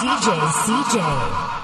DJ CJ.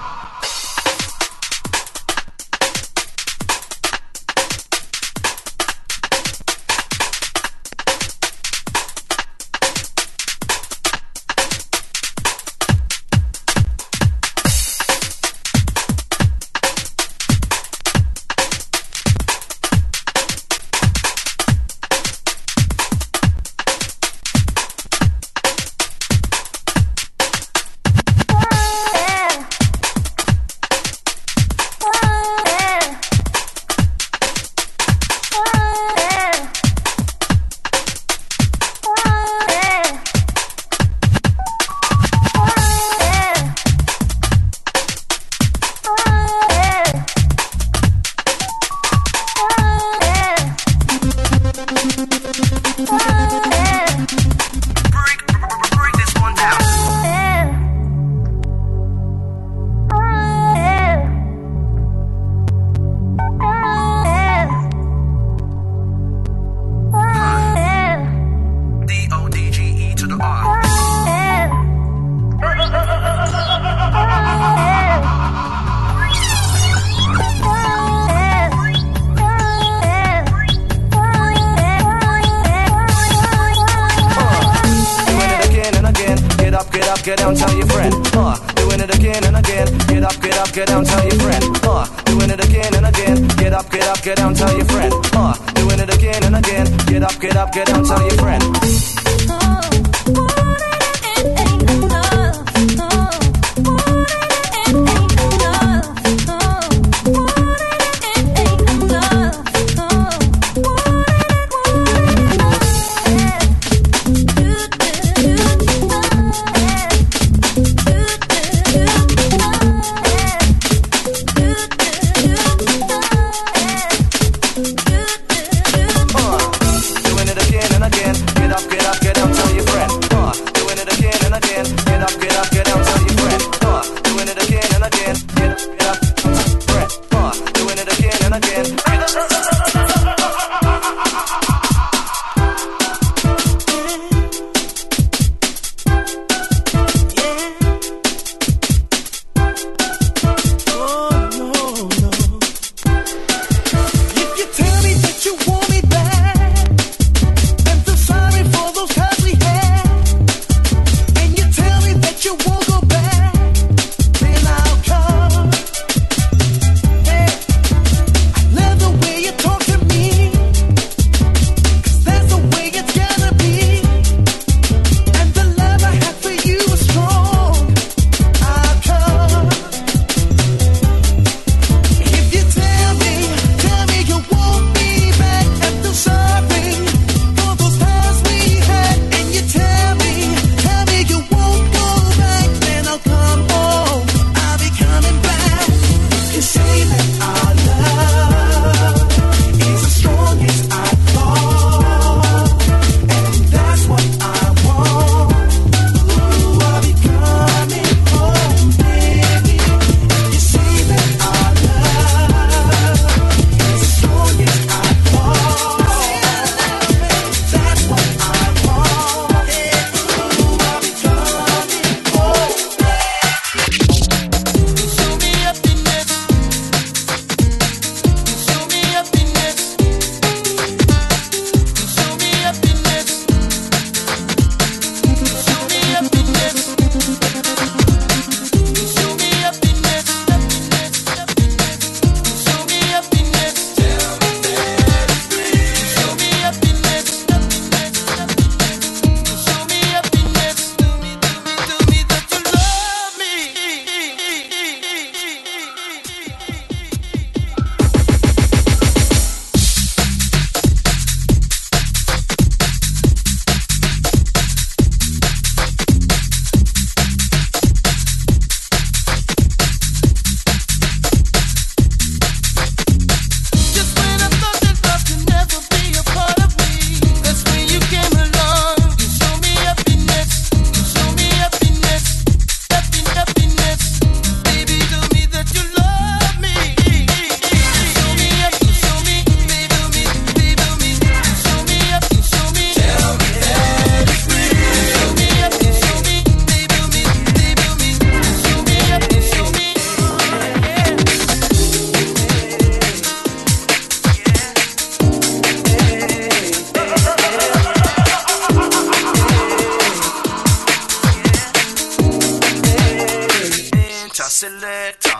selector.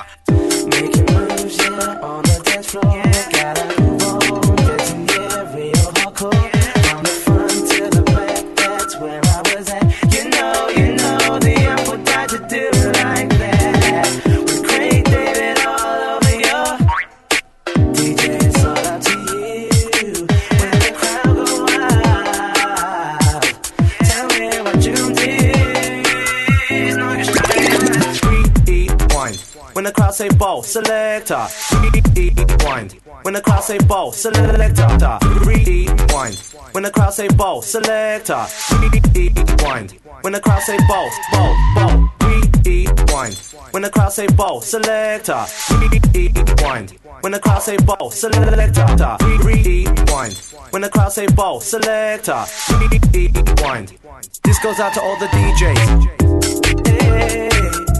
Making moves, yeah, on the dance floor. crowd say ball selector, rewind. When the crowd say ball selector, rewind. When the crowd say ball, selector, rewind. When the crowd say bow, bow, bow, rewind. When the crowd say ball selector, rewind. When the crowd say ball selector, rewind. When the crowd say ball selector, rewind. This goes out to all the DJs. Hey.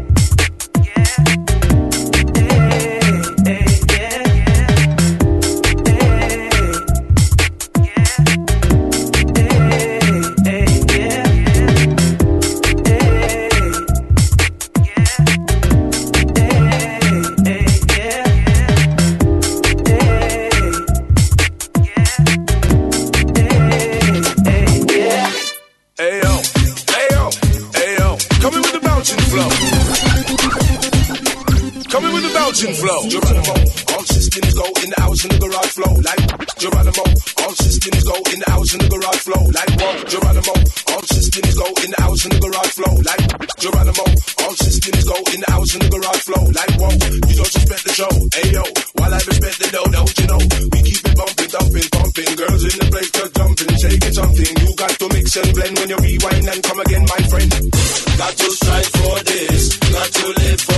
Special blend when you rewind and come again, my friend. Got to strive for this, got to live for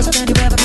closer than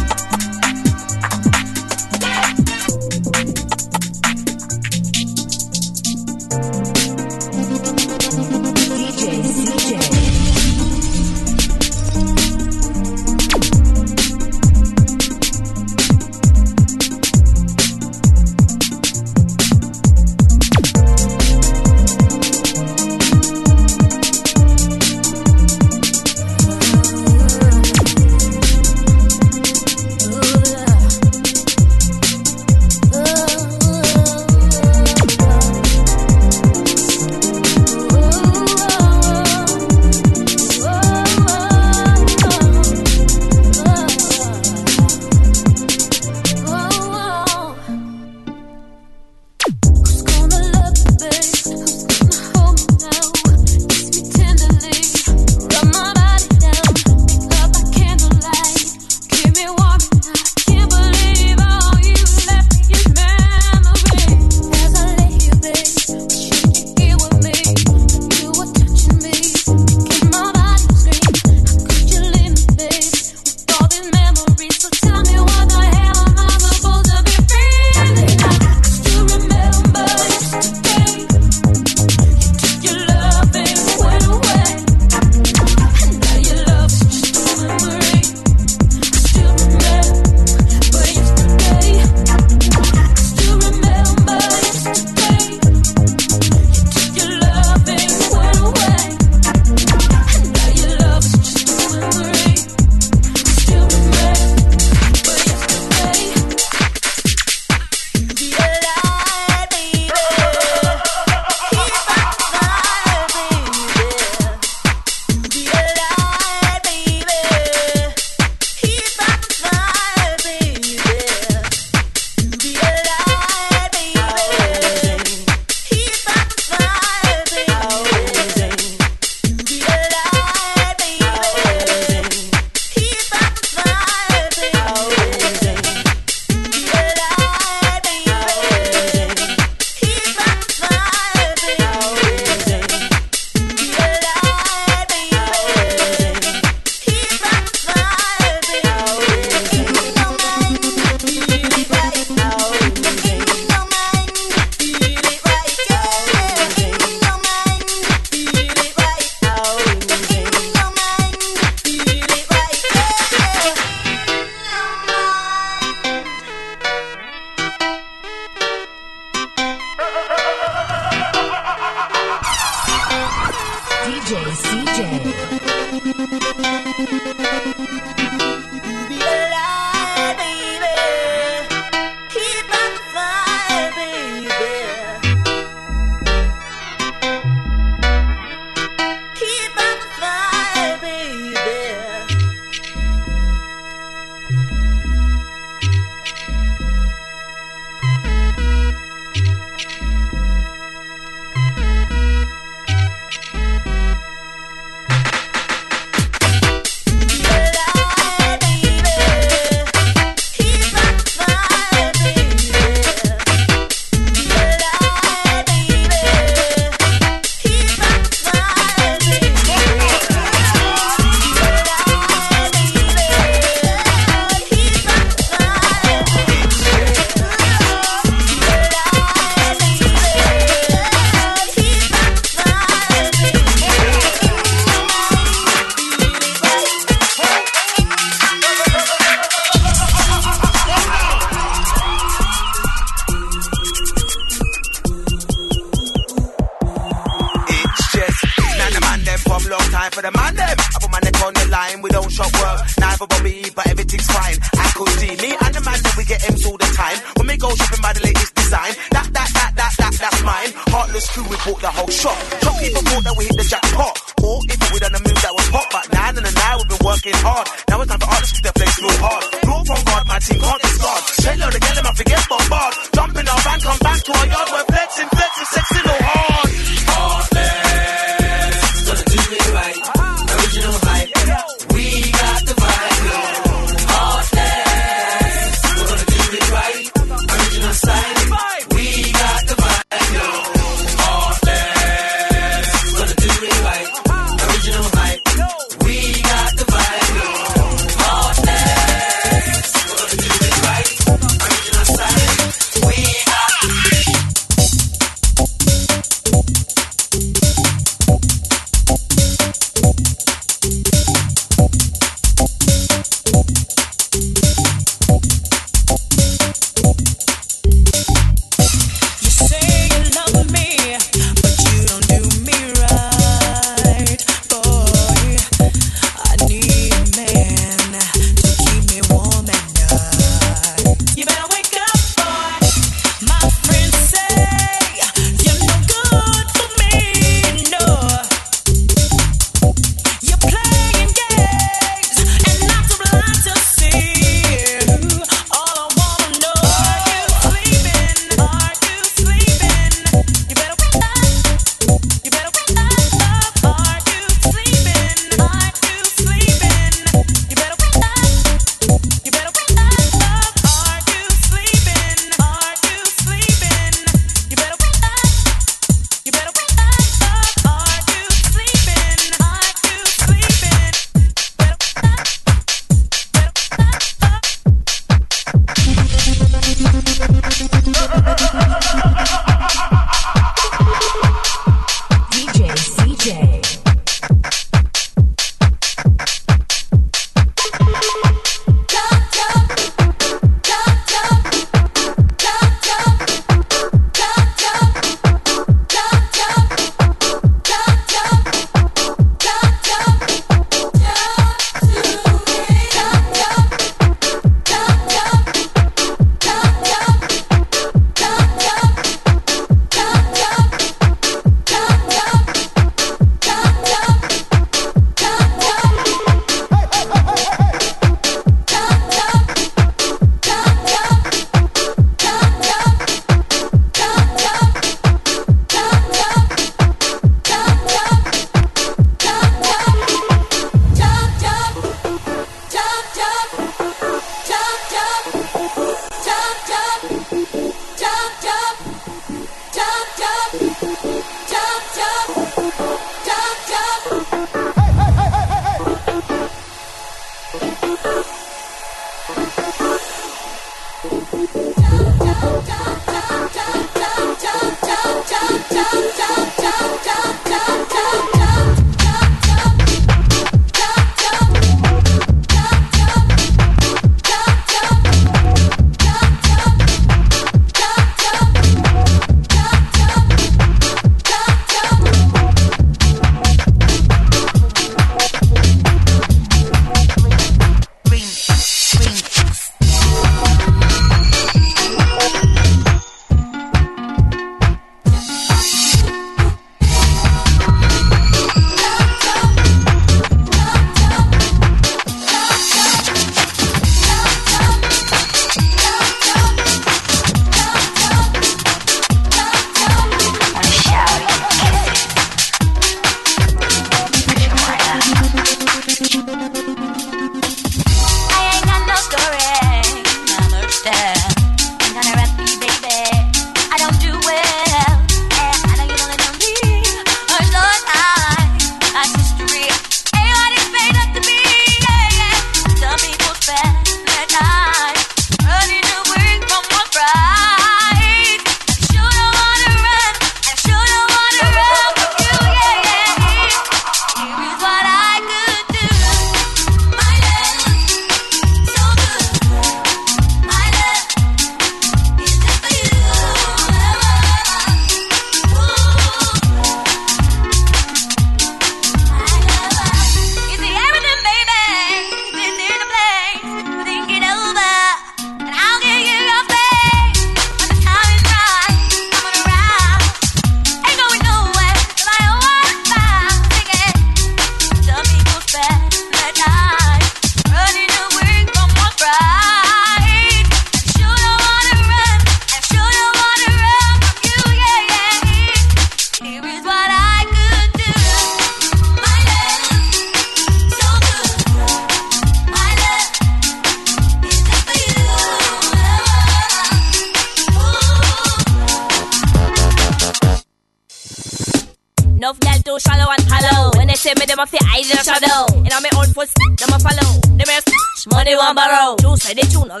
borrow. Two say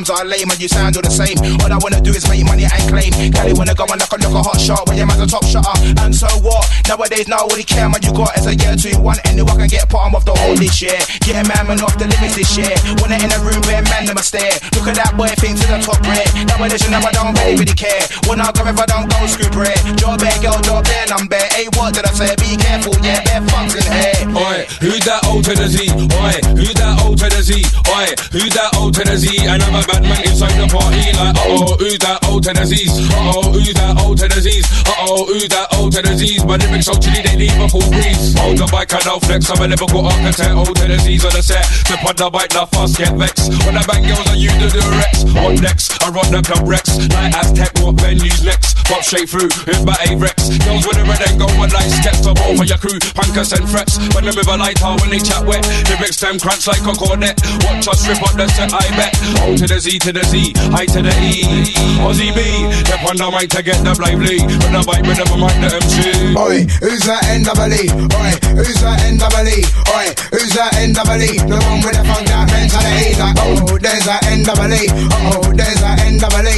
arms are lame and you sound all the same. Nowadays, nobody care man you got is a year two one. Anyone can get bottom of the whole this year. Get a man man off the limits this year. They're in a room where man a stare. Look at that boy, think to the top rare. Nowadays, you know I don't really really care. When I come if I don't go scoop rare. Job bare girl, job bare number. Hey, what did I say? Be careful, yeah, bare fucks in here. Oi, who's that old to the Z? Oi, who's that old to the Z? Oi, who's that old to the Z? Another bad man inside the party, like, oh, who's that old to the oh, who's that old to the oh, who's that old to the Z's? My lyrics so chilly, they leave a full breeze. Hold the bike and I'll flex, I'm a lyrical architect, the Z's on the set. Flip on the bike, now fast get vexed. When I bang girls, I use the directs. On next, I run the club Rex. Like Aztec, what venues next? Pop straight through, with my A-Rex. Girls with a red and gold, one like sketch both for your crew. Punkers and frets, when the river light out when they chat wet. Lyrics them crunch like a cornet. Watch us strip up the set, I bet. O to the Z to the Z, I to the E. Aussie B, step on the mic to get the lively. When the bike, with the mic, the MC. Oi, who's that NWE? Oi, who's that NWE? Oi, who's that NWE? The one with the funk that mentality. Like, oh, there's that NWE. Oh, there's that NWE.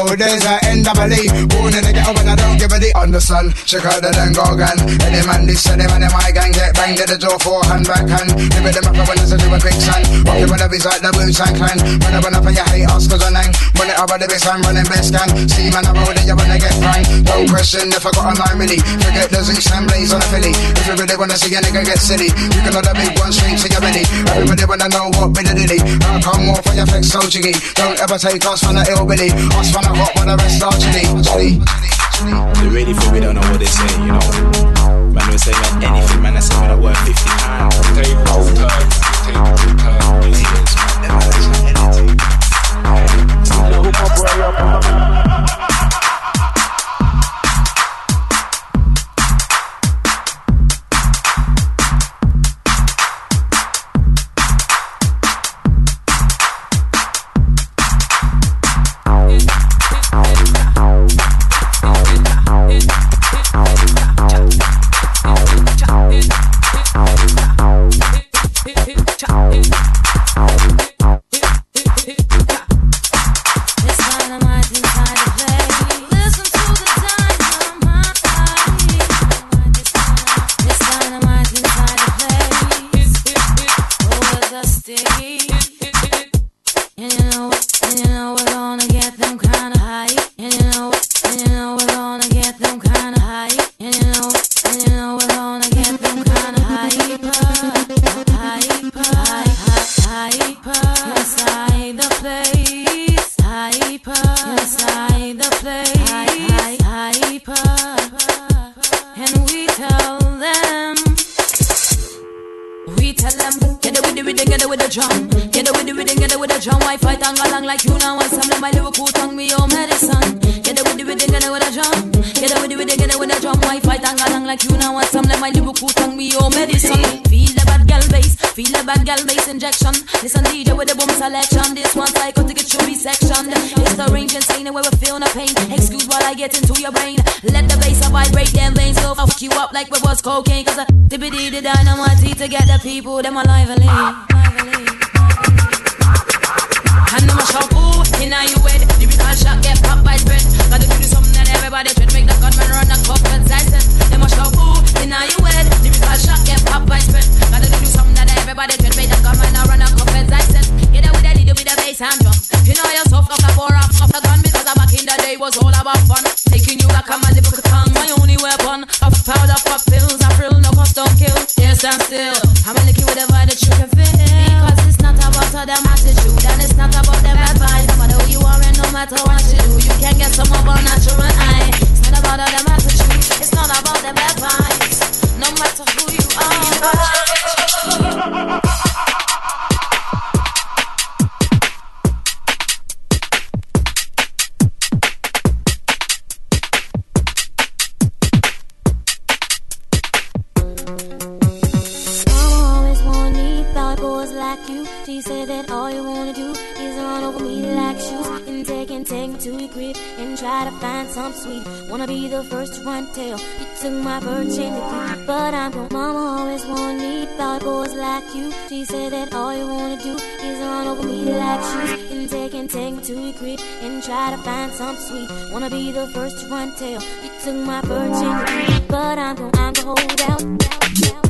Oh, there's that NWE. Born in the ghetto, but I don't give a D. On the sun, the then go gun. Any man this, any man in my gang get banged to the door, forehand, backhand. Give it them up when there's a do a big sun. Walking with the beats like the Wu-Tang Clan. Run up, run up, and you hate us cause I nang. Run it over the best, I'm running best gang. See man, I'm over you wanna get pranked. Don't question if I got a nine milli. Forget the Zeus and Blaze on a Philly. If you really wanna see a nigga get silly, you can know the big one straight to your belly. Everybody wanna know what bit of dilly. I'll come off for your flex so jiggy. Don't ever take us from the ill billy. Us from the hot, but the rest are chilly. chilly. They really think we don't know what they say, you know. Man, we say man, anything, man, that's something that worth 50 pounds. Take off time, take off time, years, man. It's We them, get it with the get it with the drum. Get it with the rhythm, get it with the drum. Why fight and along like you now? And some of my lyrical tongue, me your medicine. Get it with the rhythm, get it with the drum. Get it with the rhythm, get it with the drum. Why fight and along like you now? And some of my lyrical tongue, me your medicine. Feel the bad gal bass, feel the bad gal bass injection. Listen DJ with the boom selection. This one cycle to get your resection. It's the range insane where we feel no pain. Excuse while I get into your brain. Let the bass vibrate them veins. Go fuck you up like we was cocaine. Cause I dippity the dynamite to get the people them alive and Everybody the gunman run a the gunman run a cup and side set Get it with the leader with the bass and drum. You know you're off the four off the gun Because I'm back in the day was all about fun. Taking you back on my lyrical tongue My only weapon. Of powder, pop pills, I frill, no custom kill. Yes, stand still I'm a licky with a vibe that you can feel. Because it's not about all them attitude And it's not about them advice. No matter who you are and no matter what you do You can get some of our natural eye. It's not about all them attitude It's not about them advice. No matter who you are like you. She said that all you wanna do is run over me like shoes and take and take me to your crib and try to find some sweet. Wanna be the first to run tell. You took my virginity, but I'm grown. Mama always wanted me, thought boys like you. She said that all you wanna do is run over me like shoes and take and take me to your crib and try to find some sweet. Wanna be the first to run tell. You took my virginity, but I'm gon' I'm gon' hold. Out. Out. Out.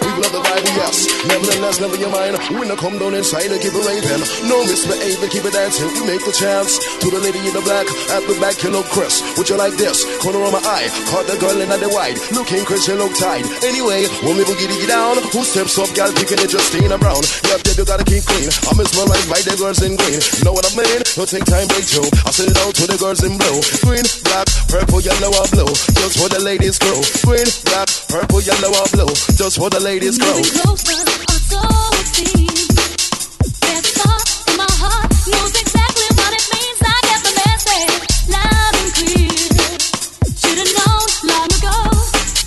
vibe, yes. Nevertheless, never your mind. When I come down inside, I keep it raving. No misbehaving, keep it dancing. We make the chance to the lady in the black. At the back, you look Chris. Would you like this? Corner of my eye, caught the girl in the white. Looking Chris, you look tight. Anyway, when we boogie diggy down, who steps up, gal, picking it, Justina Brown. Yep, yep, you gotta keep clean. I'm mesmerized by the girls in green. Know what I mean? Don't take time, break two. I'll send it out to the girls in blue. Green, black, purple, yellow, or blue. Just for the ladies grow. Green, black, purple, yellow, or blue. Just for the ladies grow. Moving closer, or so it seems. There's a thought in my heart, knows exactly what it means. I get the message loud and clear. Should've known long ago.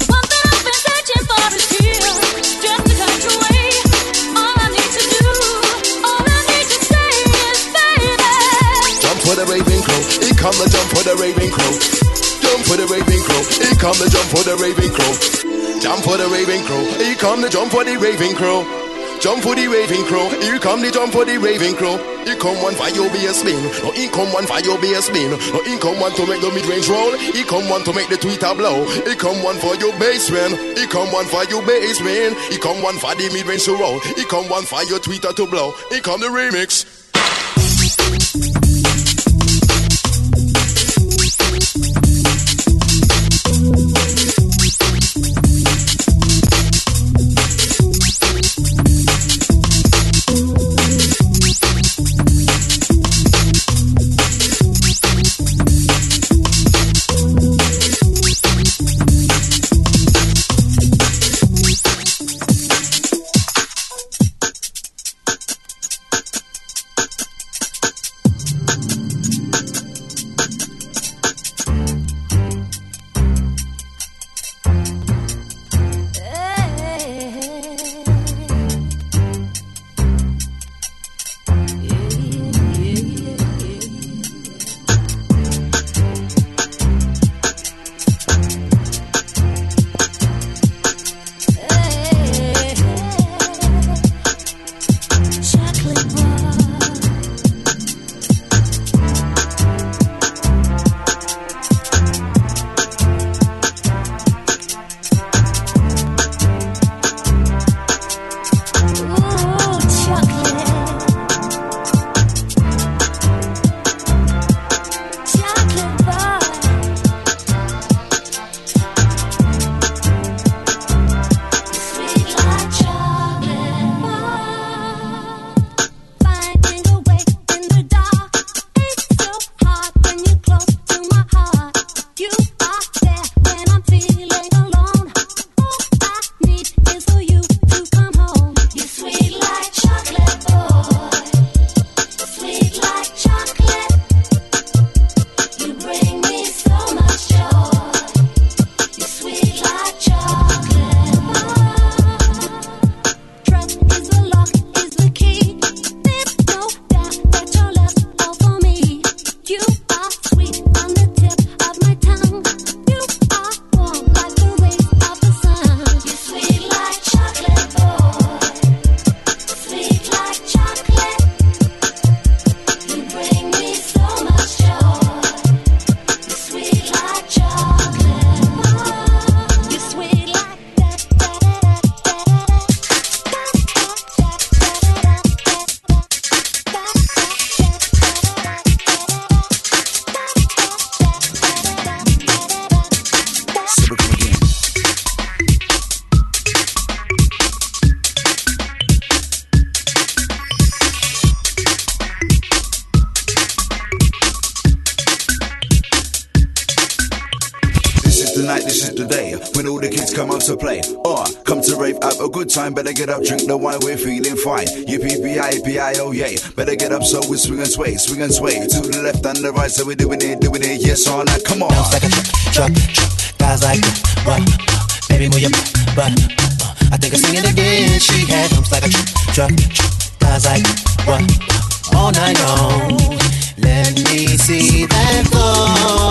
The one that I've been searching for is here, just a touch away. All I need to do, all I need to say is, baby. Jump for the raving crow. Here come the jump for the raving crow. Jump for the raving crow. Here come the jump for the raving crow. Jump for the raving crow. Here come the jump for the raving crow. Jump for the raving crow. Here come the jump for the raving crow. Here come one for your bass spin. No, here come one for your bass spin. No, here come one to make the mid range roll. Here come one to make the tweeter blow. Here come one for your bass spin. Here come one for your bass spin. Here come one for the mid range to roll. Here come one for your tweeter to blow. Here come the remix. Time. Better get up, drink the wine, we're feeling fine. P-I-P-I, oh yay. Better get up, so we swing and sway, swing and sway. To the left and the right, so we're doing it, doing it, yes, all night. Come on. Like a truck, truck, truck. Guys like that, what? Baby, move your butt. I think I'm singing again. She had bumps like a truck, truck, truck. Guys like that, what? All night long. Let me see that flow,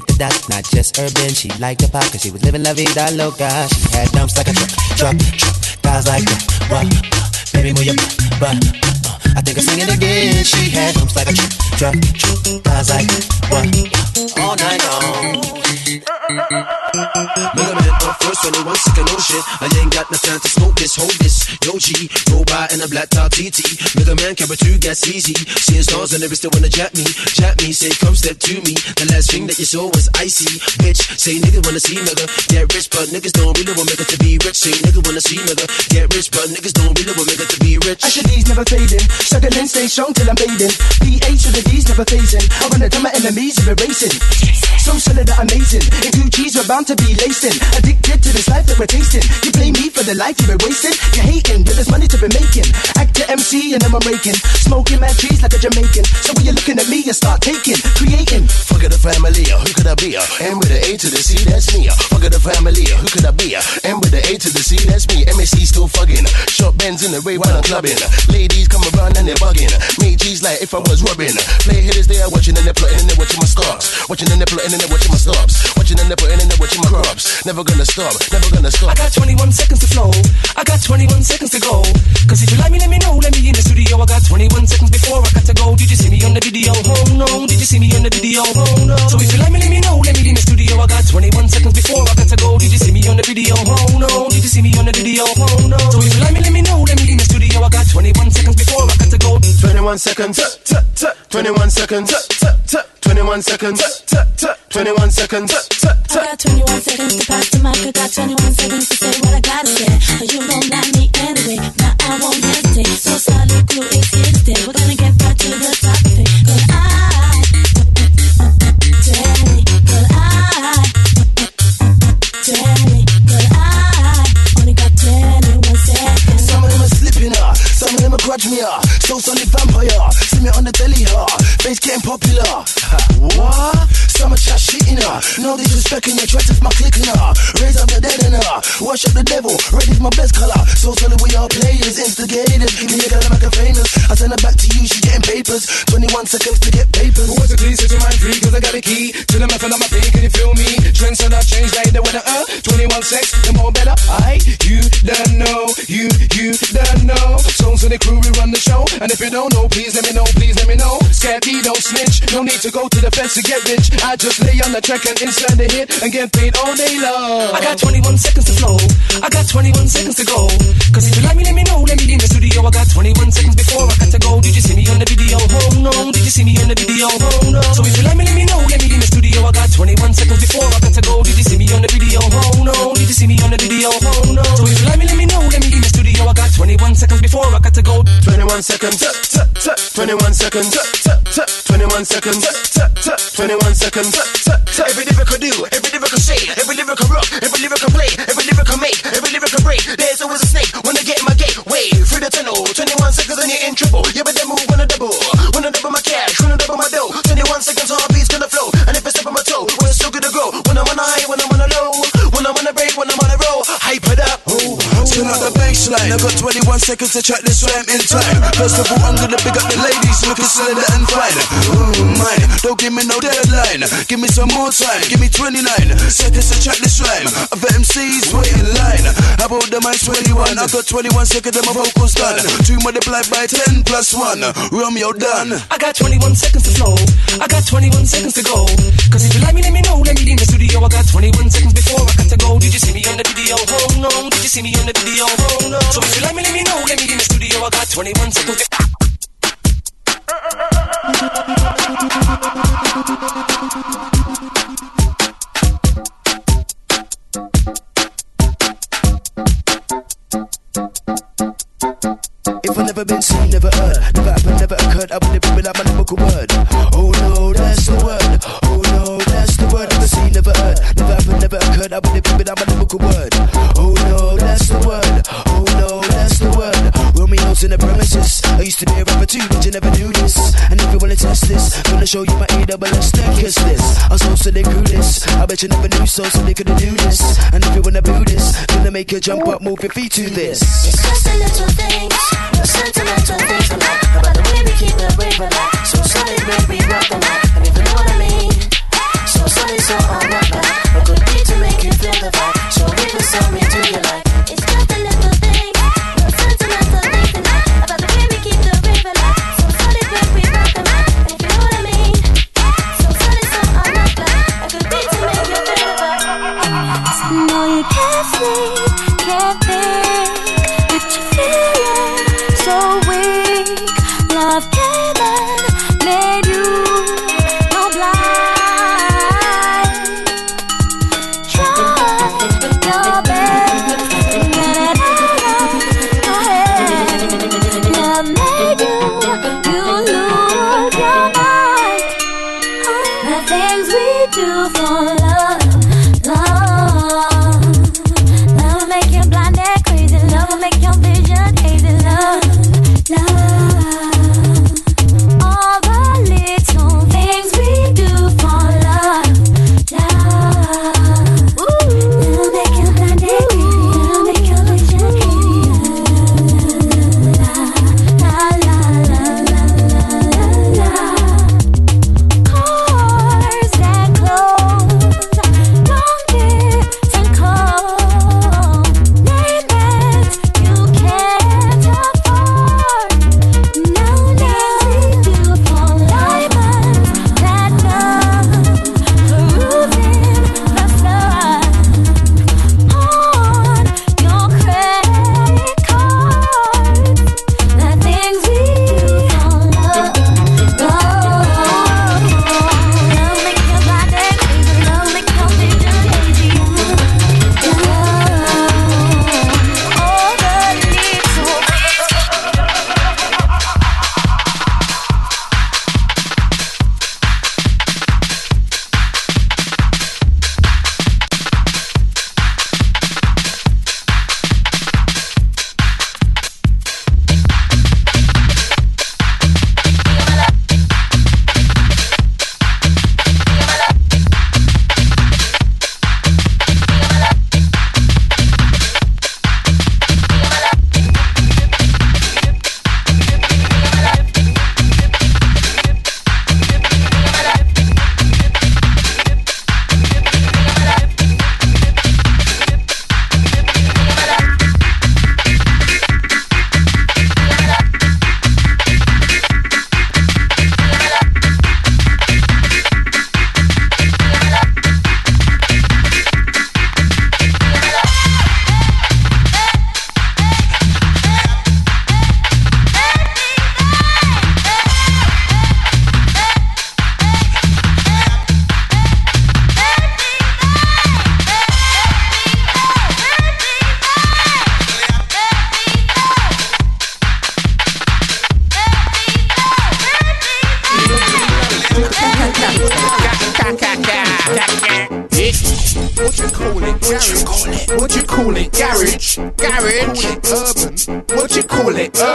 cruise like an actor dot. Not just urban, she liked the pop cause she was living la vida loca. She had dumps like a truck, truck, truck. Guys like that, what? Baby, move your butt, butt. I think I'm singing again. She had dumps like a truck, truck, truck. Guys like that, what? All night long. Mega man up first, 21 second, oh shit. I ain't got no time to smoke this, hold this. Yo G, go by in a black top TT. Megaman carry two gas easy. Seeing stars and every still wanna jap me. Jap me, say come step to me. The last thing that you saw was icy. Bitch, say niggas wanna see nigga get rich, but niggas don't really want nigga to be rich. Say nigga wanna see nigga get rich, but niggas don't really want nigga to be rich. Asher D's never fading. Struggling, stay strong till I'm fading. PH to the D's never phasing. I run to tell my enemies are erasing. So solid that amazing. In Gucci's we're bound to be lacing. Addicted to this life that we're tasting. You blame me for the life you were wasting. You're hating, but there's money to be making. Actor MC and then I'm raking. Smoking mad trees like a Jamaican. So when you're looking at me, you start taking, creating. Fuck the family, who could I be? M with the A to the C, that's me. Fuck the family, who could I be? uh? M with the A to the C, that's me. MSC still fucking. Short bends in the ray while I'm clubbing. Ladies come around and they're bugging. Make G's like if I was rubbing. Play hitters, they are watching and they're plotting and they're watching my stops. Watching and they're plotting and they're watching my stops. Watching and they're plotting and they're watching my crops. Never gonna stop, never gonna stop. I got 21 seconds to flow. I got 21 seconds to go. Cause if you like me, let me know. Let me in the studio. I got 21 seconds before I got to go. Did you see me on the video? Oh no. Did you see me on the video? Oh no. So if you like me, let me know. Let me in the studio. I got 21 seconds before I got to go. Did you see me on the video? Oh no. Did you see me on the video? Oh no. So if you like me, let me know. Let me in the studio. I got 21 seconds before I got to go. 21 seconds. 21 seconds. 21 seconds. 21 seconds. I got 21 seconds to pass the mic. I got 21 seconds to say what I gotta say. But you don't like me anyway. Now I won't hesitate. So solid crew is here to. We're gonna get back to the topic. Cause I, tell me, cause I, grudge me up. So solid vampire, see me on the telly ah. huh? Face getting popular. Ha, What? Are chat shitting her. No disrespecting try to my clicking her. Raise up the dead in her. Worship the devil, red is my best color. So solid we are players, instigators. Give me a girl make her famous. I send her back to you, she getting papers. 21 seconds to get papers. What's the please set your mind free Cause I got a key to the method of my pain Can you feel me? Trends are not changed like the weather uh 21 sex, the more better I, you don't know You, you don't know Songs of the crew, we run the show And if you don't know, please let me know Please let me know Scatty, don't snitch No need to go to the fence to get rich I just lay on the track and inside the hit And get paid all day long I got 21 seconds to flow. I got 21 seconds to go. Cause if you like me, let me know. Let me in the studio. I got 21 seconds before I got to go. Did you see me on the video? Oh no. Did you see me on the video? Oh no. So if you like me, let me know. Let me in the studio. I got 21 seconds before I got to go. Did you see me on the video? Oh no. Did you see me on the video? Oh no. So if you like me, let me know. Let me in the studio. I got 21 seconds before I got to go. 21 seconds. 21 seconds. 21 seconds. 21 seconds. Every lyric I do, every lyric I say, every lyric I rock, every lyric I play, every lyric I make, every lyric I break. There's always a snake when I get in my gate. Way through the tunnel, 21 seconds and you're in trouble. Yeah, but then move when I double, when I double my cash, when I double my dough. 21 seconds, heartbeat's gonna flow. And if I step on my toe, we're still gonna grow. When I'm on a high, when I'm on a low, when I'm on a break, when I'm on a roll, hype it up. Spin out the baseline. I got 21 21 seconds to track this rhyme in time. First of all, I'm gonna big up the ladies looking slender and fine. Ooh, mine, don't give me no deadline. Give me some more time, give me 29 seconds to track this rhyme. Other MCs wait in line. How about the mic 21? I got 21 seconds and my vocals done. Two multiplied by 10 plus 1. Romeo done. I got 21 seconds to flow. I got 21 seconds to go. Cause if you like me, let me know. Let me in the studio. I got 21 seconds before I got to go. Did you see me on the video? Oh no. Did you see me on the video? Oh no. So if you like me, let me know. Let me in the studio. I got 21 seconds. If I never been seen, never heard, never happened, never occurred, I would live without my lyrical word. Oh no, that's the word. Oh no, that's the word. Never heard, never happened, never occurred, I would live without my lyrical word. Oh no, that's the word. Oh no, that's the word. Romeo's in the premises. I used to be a rapper too, but you never knew this. And if you wanna test this, gonna show you my A double S then this. I'm so they grew. I bet you never knew so, so they couldn't do this. And if you wanna do this, gonna make you jump up, move your feet to this. It's just a little things, the sentimental things like about the way we keep it way back. So solid, baby, rock the night, and if you know what I mean. So that night, a good beat to make you feel the vibe. So? It's little thing, the I like about the way we keep the back. So solid, rock the if you know what I mean. So solid, so a good beat to make you feel the vibe. You sleep,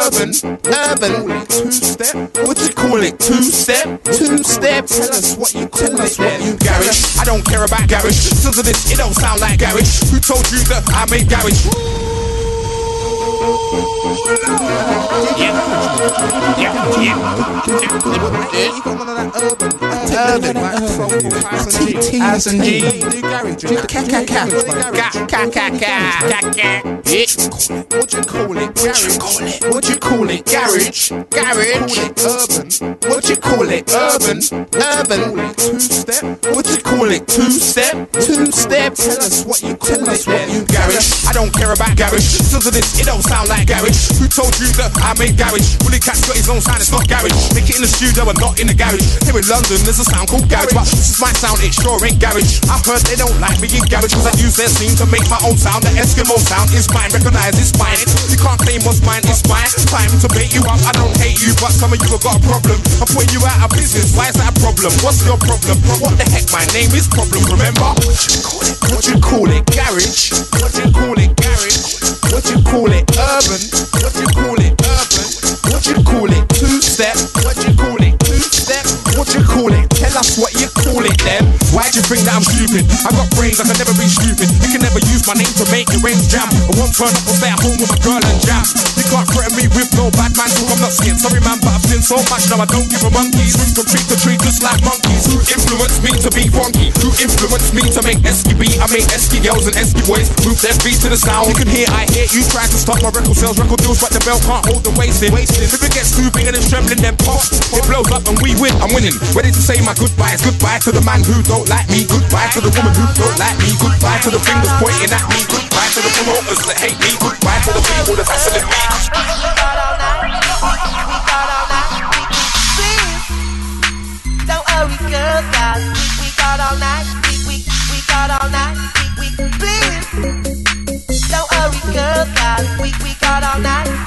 Urban. Urban. Two step. What you call it? Two step. Two step. Tell us what you call it. What you garage? I don't care about garage. Sons of this, it don't sound like garage. Who told you that I make garage? What you call it? Garage. What you call it? Garage. Garage. Urban. What you call it? Urban. Urban. What you call it? Two step. Two step. Tell us what you call it. Garage. I don't care about garage. Listen to this. It don't sound like garage. Who told you that I make garage? Wiley Kat's got his own sound. It's not garage. Make it in the studio and not in the garage. Here in London, there's a sound called garage, but this is my sound. It sure ain't garage. I've heard they don't like me in garage because I use their scene to make my own sound. The Eskimo sound is mine. Recognize it's mine. You can't claim what's mine. It's mine. Time to bait you up. I don't hate you, but some of you have got a problem. I'm putting you out of business. Why is that a problem? What's your problem? What the heck? My name is Problem. Remember? What you call it? Garage. What you call it? Garage. What you call it? Urban. What you call it? Urban. What you call it? Two step. What you call it? Two step. What you call it? Tell us what you call it then. Why do you think that I'm stupid? I got brains, I can never be stupid. You can never use my name to make your brains jam. I won't turn up or stay at home with a girl and jam. You can't threaten me with no bad man talk. I'm not scared. Sorry man, but I've seen so much now I don't give a monkey's. Room from tree to tree just like monkeys. Who influenced me to be funky? Who influenced me to make esky beat? I make esky girls and esky boys move their feet to the sound. You can hear, I hear you trying to stop my record sales, record deals, but the bell can't hold the wasting. If it gets too big and it's trembling, then pop. It blows up and we win. I'm winning. Ready to say my goodbyes. Goodbye to the man who don't like me. Goodbye to the woman who don't like me. Goodbye to the fingers pointing at me. Goodbye to the promoters that hate me. Goodbye to the people that's hassling me. Don't worry, girl, guys. We, we got all night. We, we, we got all night. We, we, please. Don't worry, girl, guys. We, we got all night.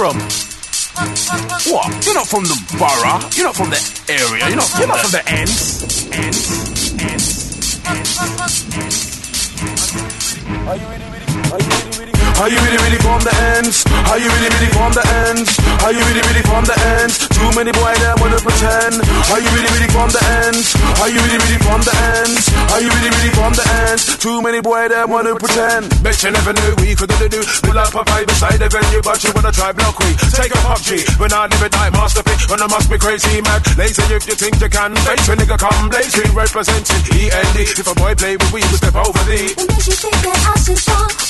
from? What? You're not from the borough. You're not from the area. You're not. You're not from the ends. Ends. Are you really, really from the ends? Are you really, really from the ends? Are you really, really from the ends? Too many boy that wanna pretend. Are you really, really from the ends? Are you really, really from the ends? Are you really, really from the ends? Too many boy that wanna pretend. Bet you never knew we could do do. Pull up a vibe beside the venue, but you wanna try block we. Take a PUBG when I live it like masterpiece. When I must be crazy mad. Later if you think you can face a nigga come blaze. We representing END. If a boy play with we, we step over the. What makes you think that I should fall?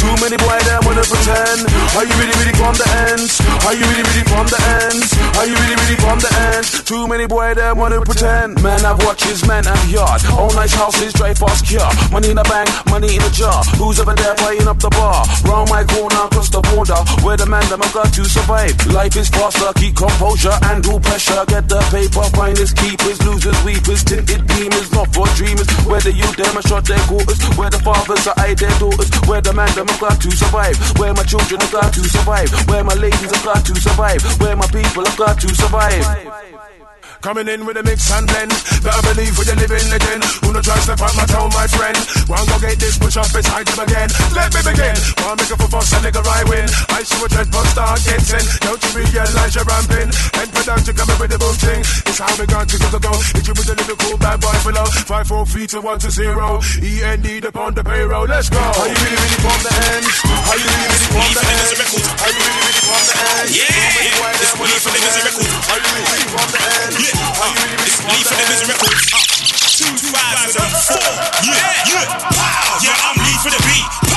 Too many boy that wanna pretend. Are you really, really from the ends? Are you really, really from the ends? Are you really, really from the ends? Too many boy that wanna pretend. Man have watches, man have yard. All nice houses, drive fast car. Money in the bank, money in the jar. Who's over there playing up the bar? Round my corner, across the border, where the man them have got to survive. Life is faster, keep composure, handle pressure. Get the paper, finders, keepers, losers, weepers, tinted beamers, not for dreamers. Where the youth them are shot their quarters, where the fathers are eye their daughters, where the man them have got to survive, where my children have got to survive, where my ladies have got to survive, where my people have got to survive. Coming in with a mix and blend. Better believe the living legend. Who no try step out my town, my friend. One go get this, push up beside him again. Let me begin. One make up for boss, a nigga right win. I see what dread but start getting. Don't you realize you're ramping? And production coming with the boom thing. It's how we got to go to go. Hit you with the little cool bad boy below. Five, four feet to one to zero. E N D upon the payroll. Let's go. Are you really, really from the ends? Are you really, really from the ends? Are you really, really from the ends? Yeah, yeah. It's me for the music record. Are you really, the ends? Yeah, uh, it's me for the music records. Uh, 2004. Yeah, yeah. Pow. Yeah, I'm Lee for the beat.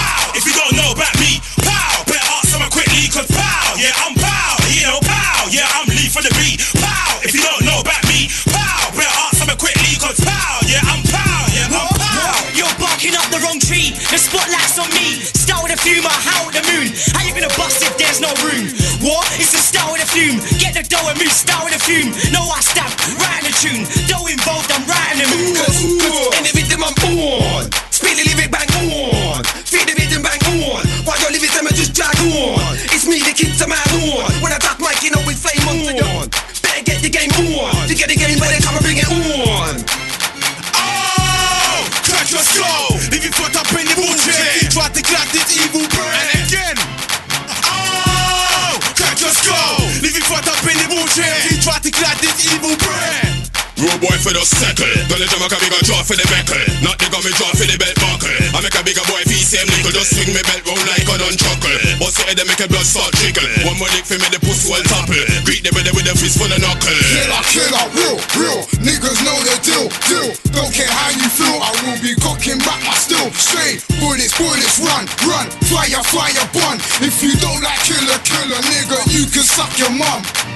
Them make a bigger draw for the beckle. Not the gummy draw for the belt buckle. I make a bigger boy feel same nickel. Just swing me belt round like a done chuckle. Bust your head and make a blood start trickle. One more dick for me the pussy will topple. Greet the brother with a fist full of knuckle. Killer, killer, real, real. Niggas know the deal, deal. Don't care how you feel, I will be cocking back my steel. Straight bullets, bullets, run, run. Fire, fire, bun. If you don't like killer, killer, nigga, you can suck your mum.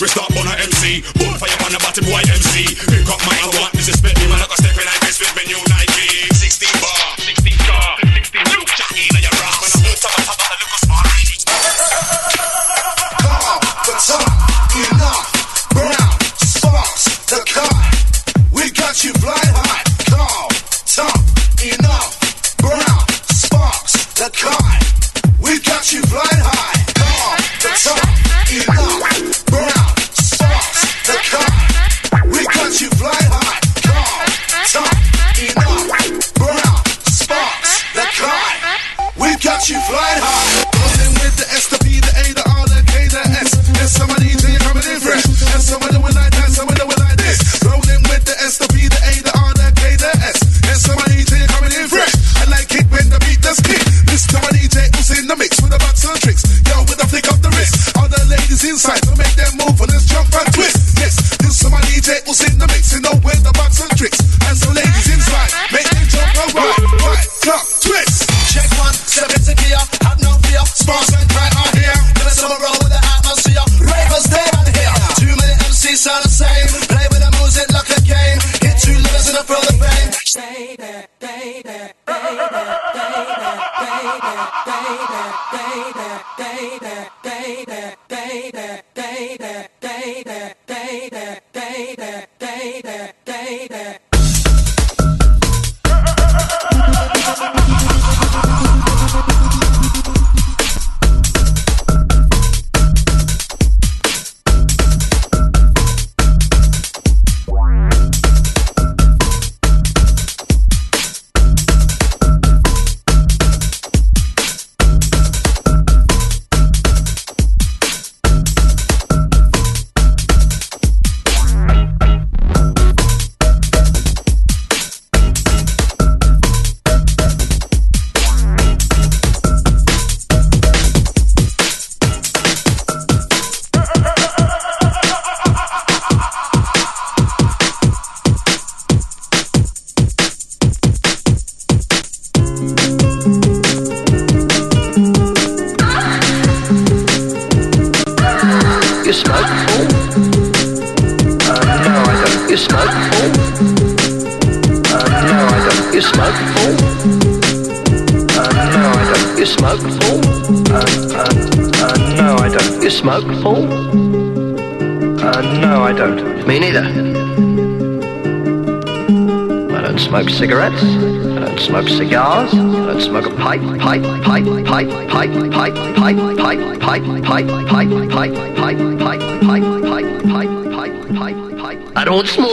We start on a MC, bonfire on a bottom boy MC. Pick up my I want disrespect me, man. I got step in like this with me new Nike. 16 bar, 16 car, 16 loop, Jackie in your bra. When I'm top, top, top, look smart. Come on, the top, enough. Brown, sparks, the car. We got you flying I don't smoke